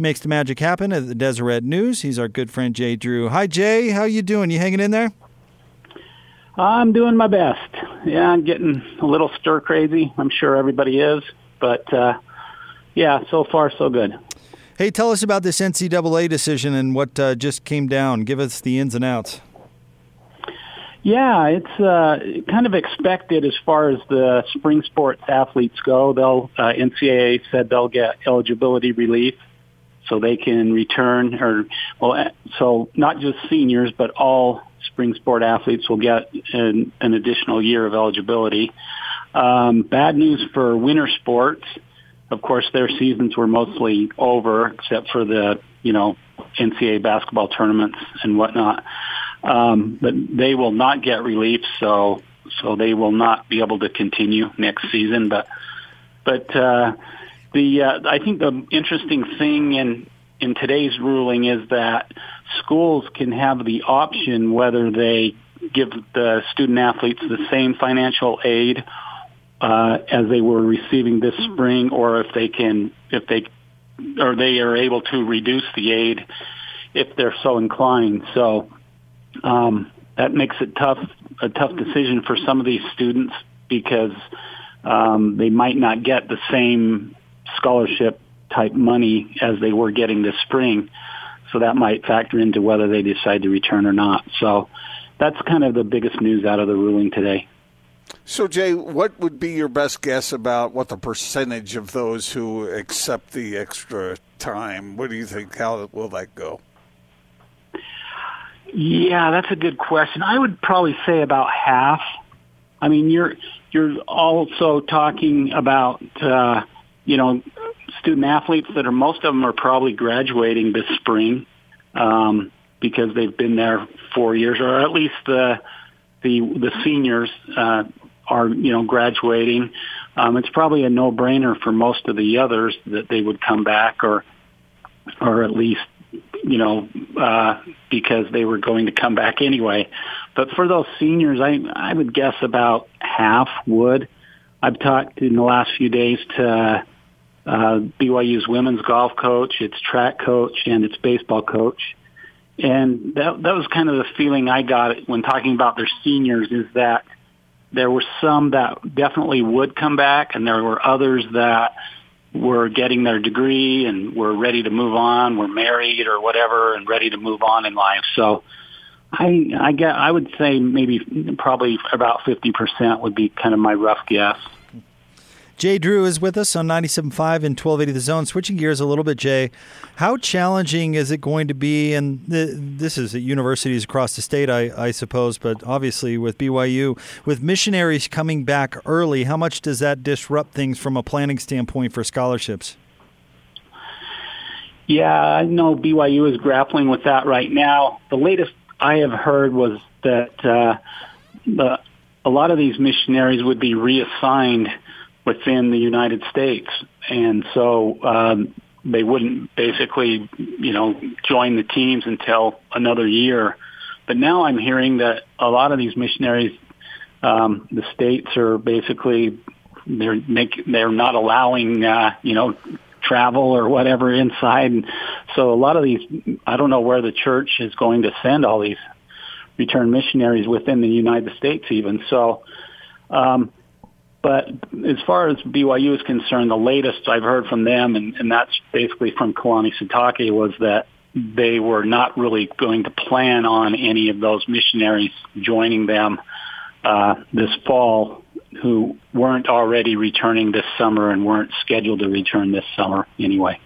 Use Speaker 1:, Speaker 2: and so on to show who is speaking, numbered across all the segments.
Speaker 1: makes the magic happen at the Deseret News. He's our good friend Jay Drew. Hi Jay, how you doing? You hanging in there?
Speaker 2: I'm doing my best. Yeah, I'm getting a little stir crazy. I'm sure everybody is, but uh, yeah, so far so good.
Speaker 1: Hey, tell us about this NCAA decision and what uh, just came down. Give us the ins and outs.
Speaker 2: Yeah, it's uh, kind of expected as far as the spring sports athletes go. They'll uh, NCAA said they'll get eligibility relief, so they can return. Or well, so not just seniors, but all spring sport athletes will get an, an additional year of eligibility. Um, bad news for winter sports. Of course, their seasons were mostly over, except for the you know NCAA basketball tournaments and whatnot. Um, but they will not get relief, so so they will not be able to continue next season. But but uh, the uh, I think the interesting thing in in today's ruling is that schools can have the option whether they give the student athletes the same financial aid uh, as they were receiving this spring, or if they can if they or they are able to reduce the aid if they're so inclined. So um, that makes it tough a tough decision for some of these students because um, they might not get the same scholarship type money as they were getting this spring. So that might factor into whether they decide to return or not. So that's kind of the biggest news out of the ruling today.
Speaker 3: So, Jay, what would be your best guess about what the percentage of those who accept the extra time? What do you think? How will that go?
Speaker 2: Yeah, that's a good question. I would probably say about half. I mean, you're you're also talking about uh, you know student athletes that are most of them are probably graduating this spring um, because they've been there four years, or at least the the the seniors uh, are you know graduating. Um, it's probably a no brainer for most of the others that they would come back or or at least you know, uh, because they were going to come back anyway. But for those seniors, I I would guess about half would. I've talked in the last few days to uh, BYU's women's golf coach, its track coach, and its baseball coach, and that that was kind of the feeling I got when talking about their seniors is that there were some that definitely would come back, and there were others that were getting their degree and were ready to move on, were married or whatever, and ready to move on in life. So I I get I would say maybe probably about fifty percent would be kind of my rough guess.
Speaker 1: Jay Drew is with us on 97.5 and 1280 The Zone. Switching gears a little bit, Jay, how challenging is it going to be? And th- this is at universities across the state, I, I suppose, but obviously with BYU, with missionaries coming back early, how much does that disrupt things from a planning standpoint for scholarships?
Speaker 2: Yeah, I know BYU is grappling with that right now. The latest I have heard was that uh, the, a lot of these missionaries would be reassigned – within the United States, and so um, they wouldn't basically, you know, join the teams until another year. But now I'm hearing that a lot of these missionaries, um, the states are basically they're make, they're not allowing, uh, you know, travel or whatever inside. And so a lot of these, I don't know where the church is going to send all these returned missionaries within the United States even. So, um, but as far as BYU is concerned, the latest I've heard from them, and, and that's basically from Kalani Sitake, was that they were not really going to plan on any of those missionaries joining them uh, this fall who weren't already returning this summer and weren't scheduled to return this summer anyway.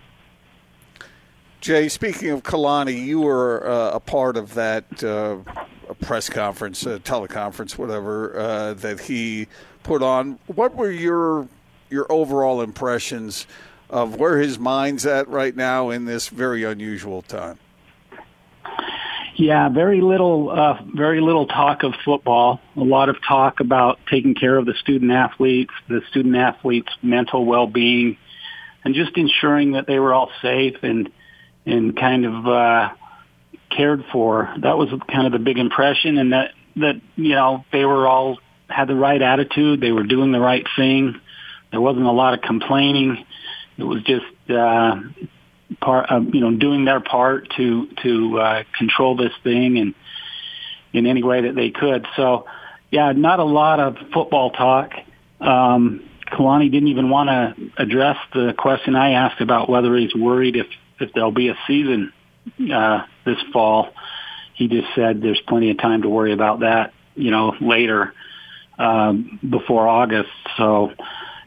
Speaker 3: Jay, speaking of Kalani, you were uh, a part of that uh, press conference, teleconference, whatever, uh, that he put on. What were your your overall impressions of where his mind's at right now in this very unusual time?
Speaker 2: Yeah, very little, uh, very little talk of football. A lot of talk about taking care of the student athletes, the student athletes' mental well-being, and just ensuring that they were all safe and and kind of uh, cared for. That was kind of the big impression, and that that you know they were all had the right attitude. They were doing the right thing. There wasn't a lot of complaining. It was just, uh, part, uh, you know, doing their part to to uh, control this thing and in any way that they could. So, yeah, not a lot of football talk. Um, Kalani didn't even want to address the question I asked about whether he's worried if if there'll be a season uh, this fall. He just said there's plenty of time to worry about that, you know, later um, before August. So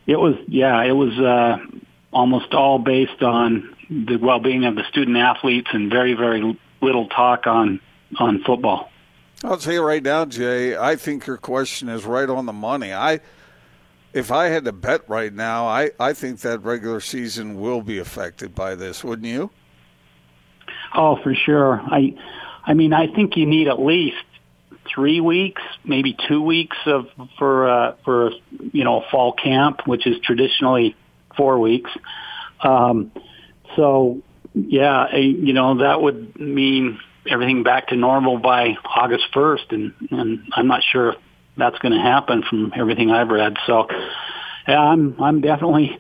Speaker 2: it was, yeah, it was uh, almost all based on the well-being of the student athletes and very, very little talk on on football.
Speaker 3: I'll tell you right now, Jay. I think your question is right on the money. I, if I had to bet right now, I, I think that regular season will be affected by this. Wouldn't you?
Speaker 2: Oh, for sure. I, I mean, I think you need at least three weeks, maybe two weeks of for uh, for you know fall camp, which is traditionally four weeks. Um, so yeah, a, you know that would mean everything back to normal by August 1st, and, and I'm not sure if that's going to happen from everything I've read. So, yeah, I'm I'm definitely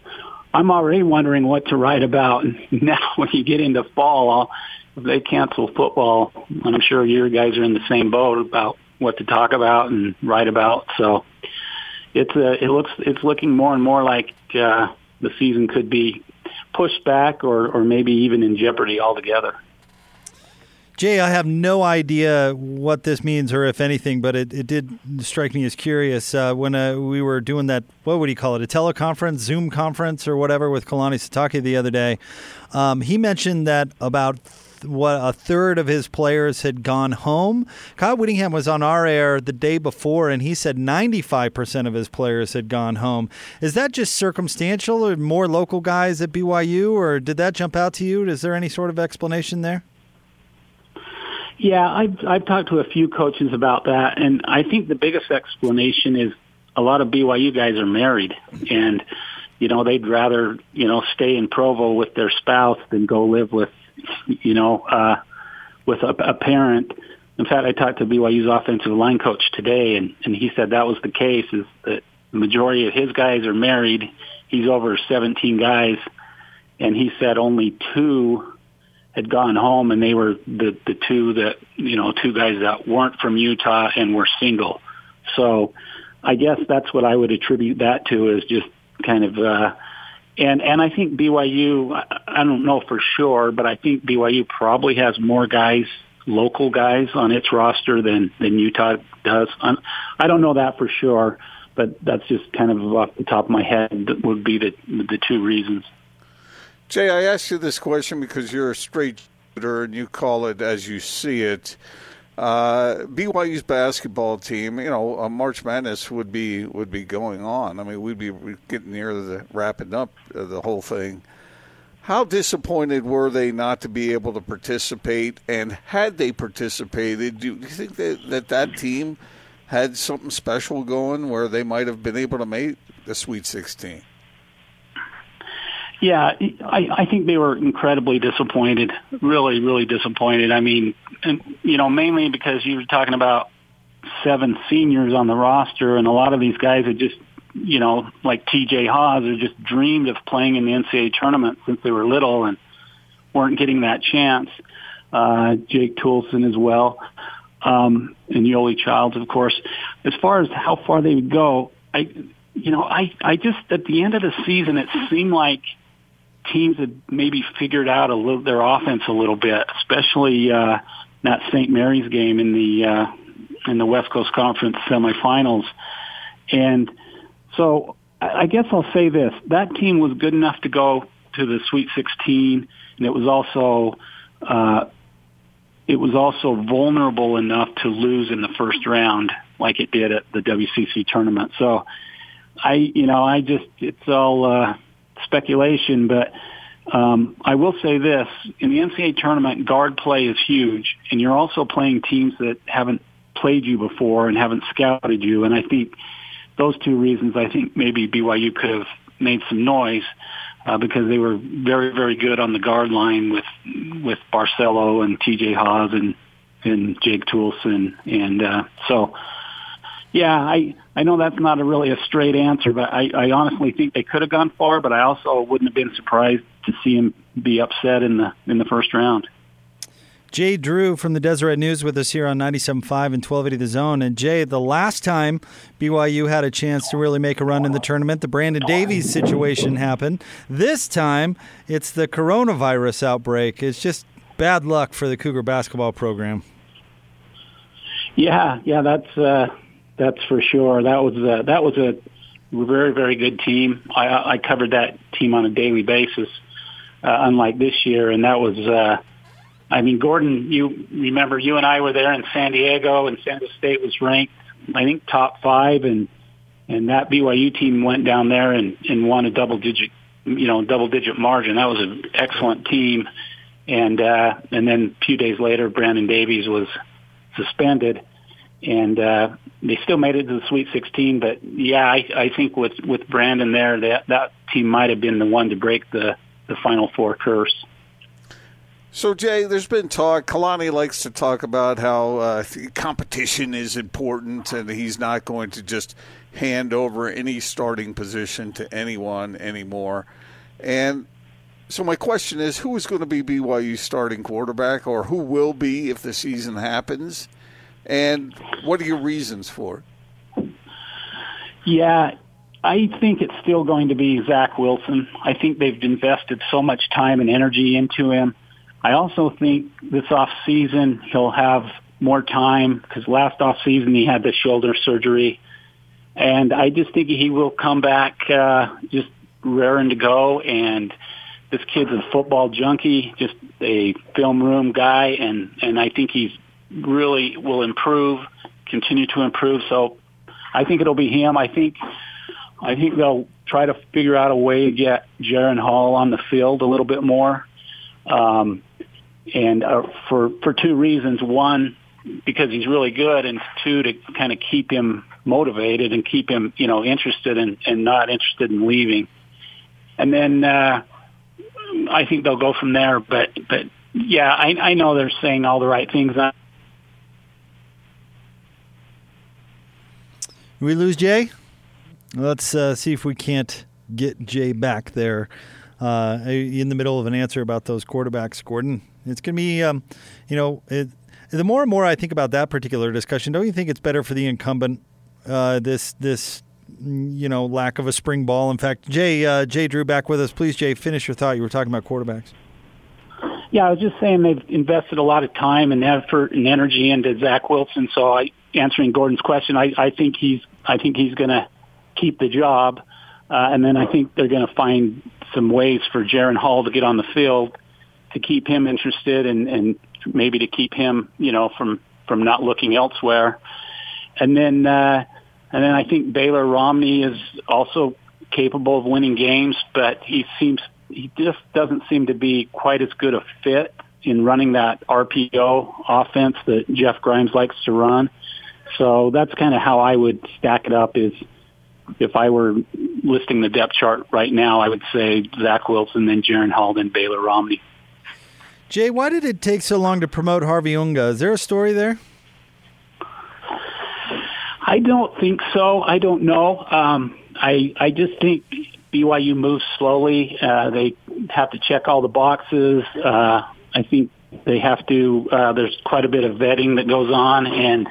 Speaker 2: I'm already wondering what to write about. now, when you get into fall, I'll, if they cancel football, and I'm sure your guys are in the same boat about what to talk about and write about. So, it's a, uh, it looks it's looking more and more like uh, the season could be pushed back or or maybe even in jeopardy altogether.
Speaker 1: Jay, I have no idea what this means or if anything, but it, it did strike me as curious uh, when uh, we were doing that. What would he call it? A teleconference, Zoom conference, or whatever with Kalani Sitake the other day. Um, he mentioned that about what a third of his players had gone home. Kyle Whittingham was on our air the day before, and he said 95% of his players had gone home. Is that just circumstantial, or more local guys at BYU, or did that jump out to you? Is there any sort of explanation there?
Speaker 2: Yeah, I've I've talked to a few coaches about that, and I think the biggest explanation is a lot of BYU guys are married, and you know they'd rather you know stay in Provo with their spouse than go live with you know uh, with a, a parent. In fact, I talked to BYU's offensive line coach today, and and he said that was the case. Is that the majority of his guys are married. He's over 17 guys, and he said only two had gone home and they were the the two that you know two guys that weren't from Utah and were single. So I guess that's what I would attribute that to is just kind of uh and and I think BYU I, I don't know for sure, but I think BYU probably has more guys local guys on its roster than than Utah does. I'm, I don't know that for sure, but that's just kind of off the top of my head would be the the two reasons.
Speaker 3: Jay, I asked you this question because you're a straight shooter and you call it as you see it. Uh, BYU's basketball team, you know, uh, March Madness would be would be going on. I mean, we'd be getting near the wrapping up the whole thing. How disappointed were they not to be able to participate? And had they participated, do you think that that, that team had something special going where they might have been able to make the Sweet 16?
Speaker 2: Yeah, I, I think they were incredibly disappointed. Really, really disappointed. I mean, and you know, mainly because you were talking about seven seniors on the roster, and a lot of these guys had just, you know, like T.J. Haws, are just dreamed of playing in the NCAA tournament since they were little and weren't getting that chance. Uh, Jake Toolson as well, um, and Yoeli Childs, of course. As far as how far they would go, I, you know, I, I just at the end of the season, it seemed like teams had maybe figured out a little their offense a little bit, especially uh, that St. Mary's game in the uh, in the West Coast Conference semifinals. And so I guess I'll say this: that team was good enough to go to the Sweet 16, and it was also uh, it was also vulnerable enough to lose in the first round, like it did at the WCC tournament. So I, you know, I just it's all. Uh, speculation, but um, I will say this: in the NCAA tournament, guard play is huge, and you're also playing teams that haven't played you before and haven't scouted you. And I think those two reasons, I think maybe BYU could have made some noise uh, because they were very, very good on the guard line with with Barcello and T.J. Haws and and Jake Toolson, and uh, so Yeah, I I know that's not a really a straight answer, but I, I honestly think they could have gone far, but I also wouldn't have been surprised to see him be upset in the in the first round.
Speaker 1: Jay Drew from the Deseret News with us here on 97.5 and 1280 The Zone. And Jay, the last time BYU had a chance to really make a run in the tournament, the Brandon Davies situation happened. This time, it's the coronavirus outbreak. It's just bad luck for the Cougar basketball program.
Speaker 2: Yeah, yeah, that's uh, that's for sure. That was a, that was a very very good team. I, I covered that team on a daily basis, uh, unlike this year, and that was. Uh, I mean, Gordon, you remember you and I were there in San Diego, and San Diego State was ranked, I think, top five, and and that BYU team went down there and and won a double digit, you know, double digit margin. That was an excellent team, and uh, and then a few days later, Brandon Davies was suspended, and uh, they still made it to the Sweet 16. But yeah, I, I think with with Brandon there, that that team might have been the one to break the the Final Four curse.
Speaker 3: So, Jay, there's been talk. Kalani likes to talk about how uh, competition is important, and he's not going to just hand over any starting position to anyone anymore. And so, my question is who is going to be BYU's starting quarterback, or who will be if the season happens? And what are your reasons for?
Speaker 2: Yeah, I think it's still going to be Zach Wilson. I think they've invested so much time and energy into him I also think this off season he'll have more time because last off season he had the shoulder surgery, and I just think he will come back uh, just raring to go. And this kid's a football junkie, just a film room guy, and and I think he's really will improve, continue to improve. So I think it'll be him. I think I think they'll try to figure out a way to get Jaren Hall on the field a little bit more. Um, and uh, for for two reasons. One, because he's really good, and two, to kind of keep him motivated and keep him, you know, interested and, and not interested in leaving. And then uh, I think they'll go from there. But but yeah, I, I know they're saying all the right things.
Speaker 1: We lose Jay. Let's uh, see if we can't get Jay back there uh, in the middle of an answer about those quarterbacks, Gordon. It's going to be, um, you know, it, the more and more I think about that particular discussion, don't you think it's better for the incumbent? Uh, this this you know lack of a spring ball. In fact, Jay uh, Jay Drew back with us. Please, Jay, finish your thought. You were talking about quarterbacks.
Speaker 2: Yeah, I was just saying they've invested a lot of time and effort and energy into Zach Wilson. So, I answering Gordon's question, I, I think he's I think he's going to keep the job, uh, and then I think they're going to find some ways for Jaren Hall to get on the field to keep him interested and, and maybe to keep him, you know, from, from not looking elsewhere. And then, uh, and then I think Baylor Romney is also capable of winning games, but he seems, he just doesn't seem to be quite as good a fit in running that RPO offense that Jeff Grimes likes to run. So that's kind of how I would stack it up is if I were listing the depth chart right now, I would say Zach Wilson, then Jaren Hall, then Baylor Romney.
Speaker 1: Jay, why did it take so long to promote Harvey Unga? Is there a story there?
Speaker 2: I don't think so. I don't know. Um, I I just think BYU moves slowly. Uh, they have to check all the boxes. Uh, I think they have to. Uh, there's quite a bit of vetting that goes on, and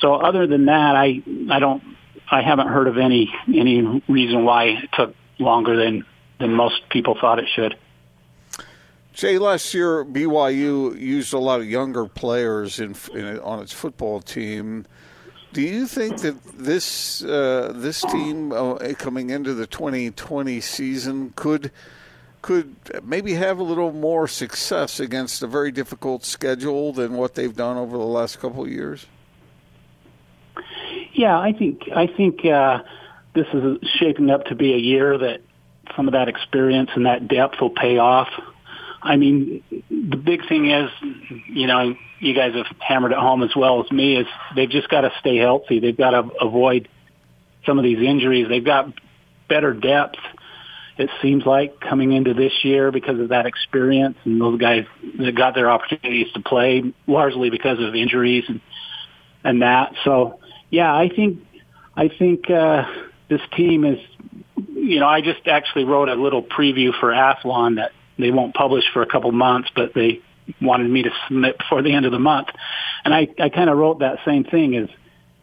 Speaker 2: so other than that, I I don't. I haven't heard of any any reason why it took longer than than most people thought it should.
Speaker 3: Jay, last year BYU used a lot of younger players in, in on its football team. Do you think that this uh, this team uh, coming into the 2020 season could could maybe have a little more success against a very difficult schedule than what they've done over the last couple of years?
Speaker 2: Yeah, I think I think uh, this is shaping up to be a year that some of that experience and that depth will pay off. I mean, the big thing is, you know, you guys have hammered it home as well as me, is they've just got to stay healthy. They've got to avoid some of these injuries. They've got better depth, it seems like, coming into this year because of that experience and those guys that got their opportunities to play largely because of injuries and, and that. So, yeah, I think I think uh, this team is, you know, I just actually wrote a little preview for Athlon that they won't publish for a couple months, but they wanted me to submit before the end of the month. And I, I kind of wrote that same thing is,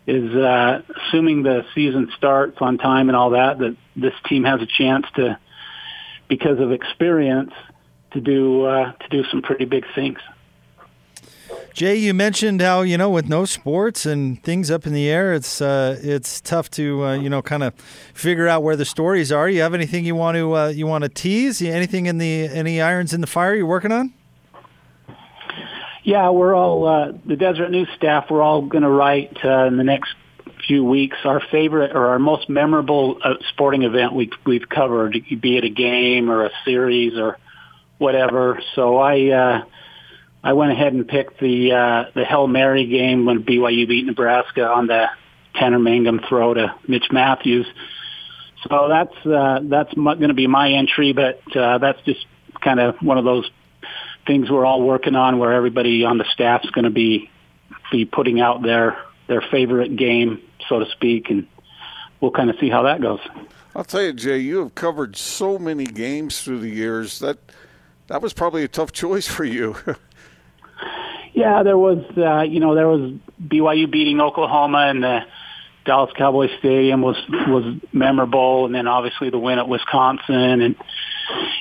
Speaker 2: is uh, assuming the season starts on time and all that, that this team has a chance to, because of experience, to do uh, to do some pretty big things.
Speaker 1: Jay, you mentioned how you know with no sports and things up in the air, it's uh, it's tough to uh, you know kind of figure out where the stories are. You have anything you want to uh, you want to tease? Anything in the any irons in the fire you're working on?
Speaker 2: Yeah, we're all uh, the Deseret News staff. We're all going to write uh, in the next few weeks our favorite or our most memorable uh, sporting event we, we've covered, be it a game or a series or whatever. So I uh, I went ahead and picked the uh, the Hail Mary game when BYU beat Nebraska on the Tanner Mangum throw to Mitch Matthews. So that's uh, that's going to be my entry, but uh, that's just kind of one of those things we're all working on, where everybody on the staff's going to be be putting out their their favorite game, so to speak, and we'll kind of see how that goes.
Speaker 3: I'll tell you, Jay, you have covered so many games through the years that that was probably a tough choice for you.
Speaker 2: yeah, there was, uh, you know, there was BYU beating Oklahoma and the Dallas Cowboy Stadium was was memorable, and then obviously the win at Wisconsin and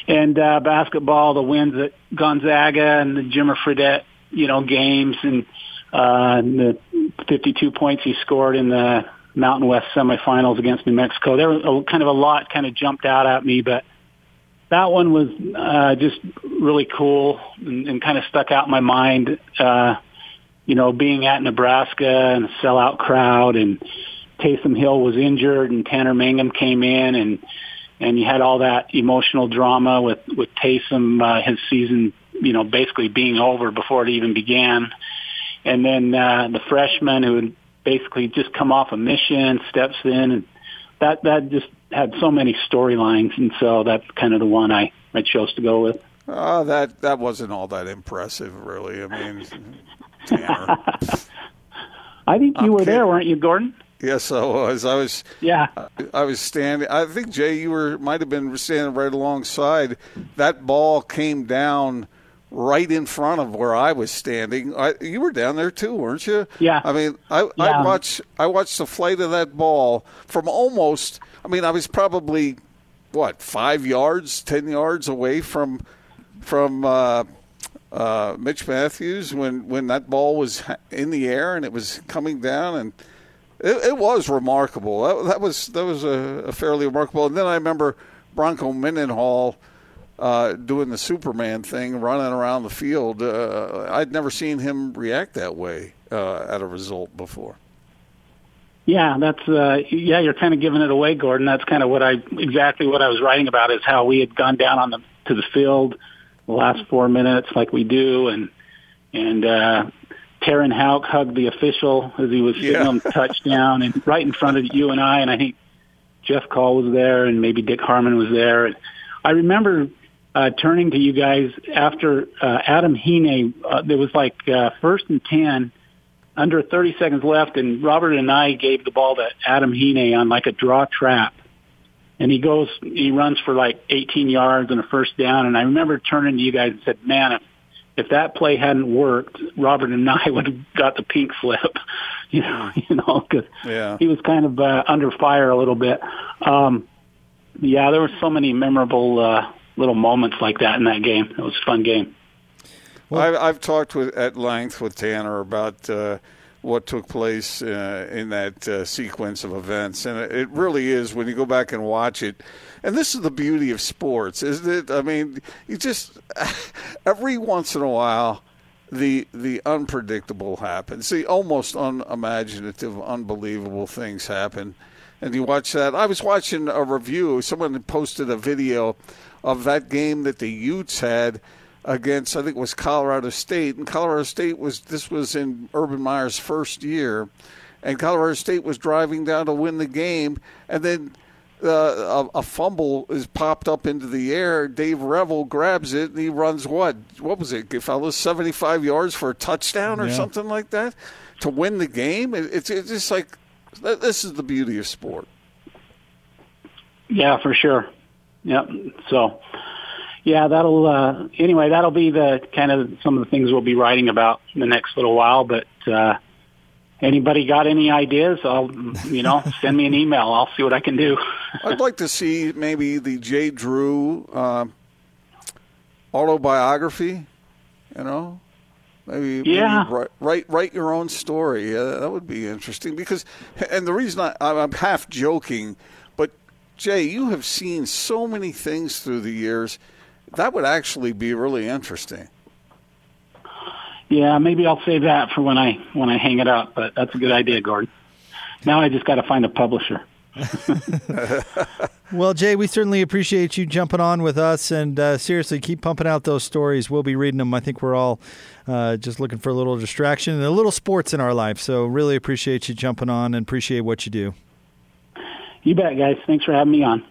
Speaker 2: and uh, basketball, the wins at Gonzaga and the Jimmer Fredette, you know, games and uh, and the 52 points he scored in the Mountain West semifinals against New Mexico. There was a, kind of a lot kind of jumped out at me, but that one was uh, just really cool and, and kind of stuck out in my mind. Uh, you know, being at Nebraska and a sellout crowd, and Taysom Hill was injured, and Tanner Mangum came in, and and you had all that emotional drama with with Taysom, uh, his season, you know, basically being over before it even began, and then uh, the freshman who had basically just come off a mission steps in, and that that just had so many storylines, and so that's kind of the one I, I chose to go with.
Speaker 3: Uh, that that wasn't all that impressive, really. I mean,
Speaker 2: I think you I'm were kidding. there, weren't you, Gordon?
Speaker 3: Yes, I was. I was.
Speaker 2: Yeah.
Speaker 3: I was standing. I think Jay, you were might have been standing right alongside. That ball came down right in front of where I was standing. I, you were down there too, weren't you?
Speaker 2: Yeah.
Speaker 3: I mean, I, yeah. I watched. I watched the flight of that ball from almost I mean, I was probably what five yards, ten yards away from from uh, uh, Mitch Matthews when when that ball was in the air and it was coming down, and it, it was remarkable. That, that, was that was a, a, fairly remarkable. And then I remember Bronco Mendenhall. Uh, doing the Superman thing, running around the field. Uh, I'd never seen him react that way uh, at a result before.
Speaker 2: Yeah, that's uh yeah, you're kind of giving it away, Gordon. That's kind of what I exactly what I was writing about is how we had gone down on the to the field the last 4 minutes like we do and and uh Terenn Houk hugged the official as he was signaling yeah. touchdown and right in front of you and I and I think Jeff Call was there and maybe Dick Harmon was there and I remember uh turning to you guys after uh Adam Hine uh, there was like uh first and 10 under 30 seconds left, and Robert Anae gave the ball to Adam Hine on like a draw trap. And he goes, he runs for like 18 yards and a first down. And I remember turning to you guys and said, man, if, if that play hadn't worked, Robert Anae would have got the pink slip, you know, you know, cause yeah. he was kind of uh, under fire a little bit. Um, yeah, there were so many memorable uh, little moments like that in that game. It was a fun game.
Speaker 3: Well, I've, I've, talked with, at length with Tanner about uh, what took place uh, in that uh, sequence of events, and it really is when you go back and watch it. And this is the beauty of sports, isn't it? I mean, you just every once in a while the the unpredictable happens. The almost unimaginative, unbelievable things happen. And you watch that. I was watching a review. Someone posted a video of that game that the Utes had against I think it was Colorado State, and Colorado State was this was in Urban Meyer's first year, and Colorado State was driving down to win the game, and then uh, a, a, fumble is popped up into the air. Dave Revel grabs it and he runs what? What was it, fellas? Seventy-five yards for a touchdown or yeah. something like that to win the game. It, it's it's just like This is the beauty of sport.
Speaker 2: Yeah, for sure. Yep. So, yeah, that'll uh, anyway. That'll be the kind of some of the things we'll be writing about in the next little while. But uh, anybody got any ideas? I'll you know send me an email. I'll see what I can do.
Speaker 3: I'd like to see maybe the Jay Drew uh, autobiography. You know, maybe,
Speaker 2: yeah.
Speaker 3: maybe write, write write your own story. Uh, that would be interesting because, and the reason I, I'm half joking, but Jay, you have seen so many things through the years. That would actually be really interesting.
Speaker 2: Yeah, maybe I'll save that for when I when I hang it up. But that's a good idea, Gordon. Now I just got to find a publisher.
Speaker 1: well, Jay, we certainly appreciate you jumping on with us, and uh, seriously, keep pumping out those stories. We'll be reading them. I think we're all uh, just looking for a little distraction and a little sports in our life. So, really appreciate you jumping on and appreciate what you do.
Speaker 2: You bet, guys. Thanks for having me on.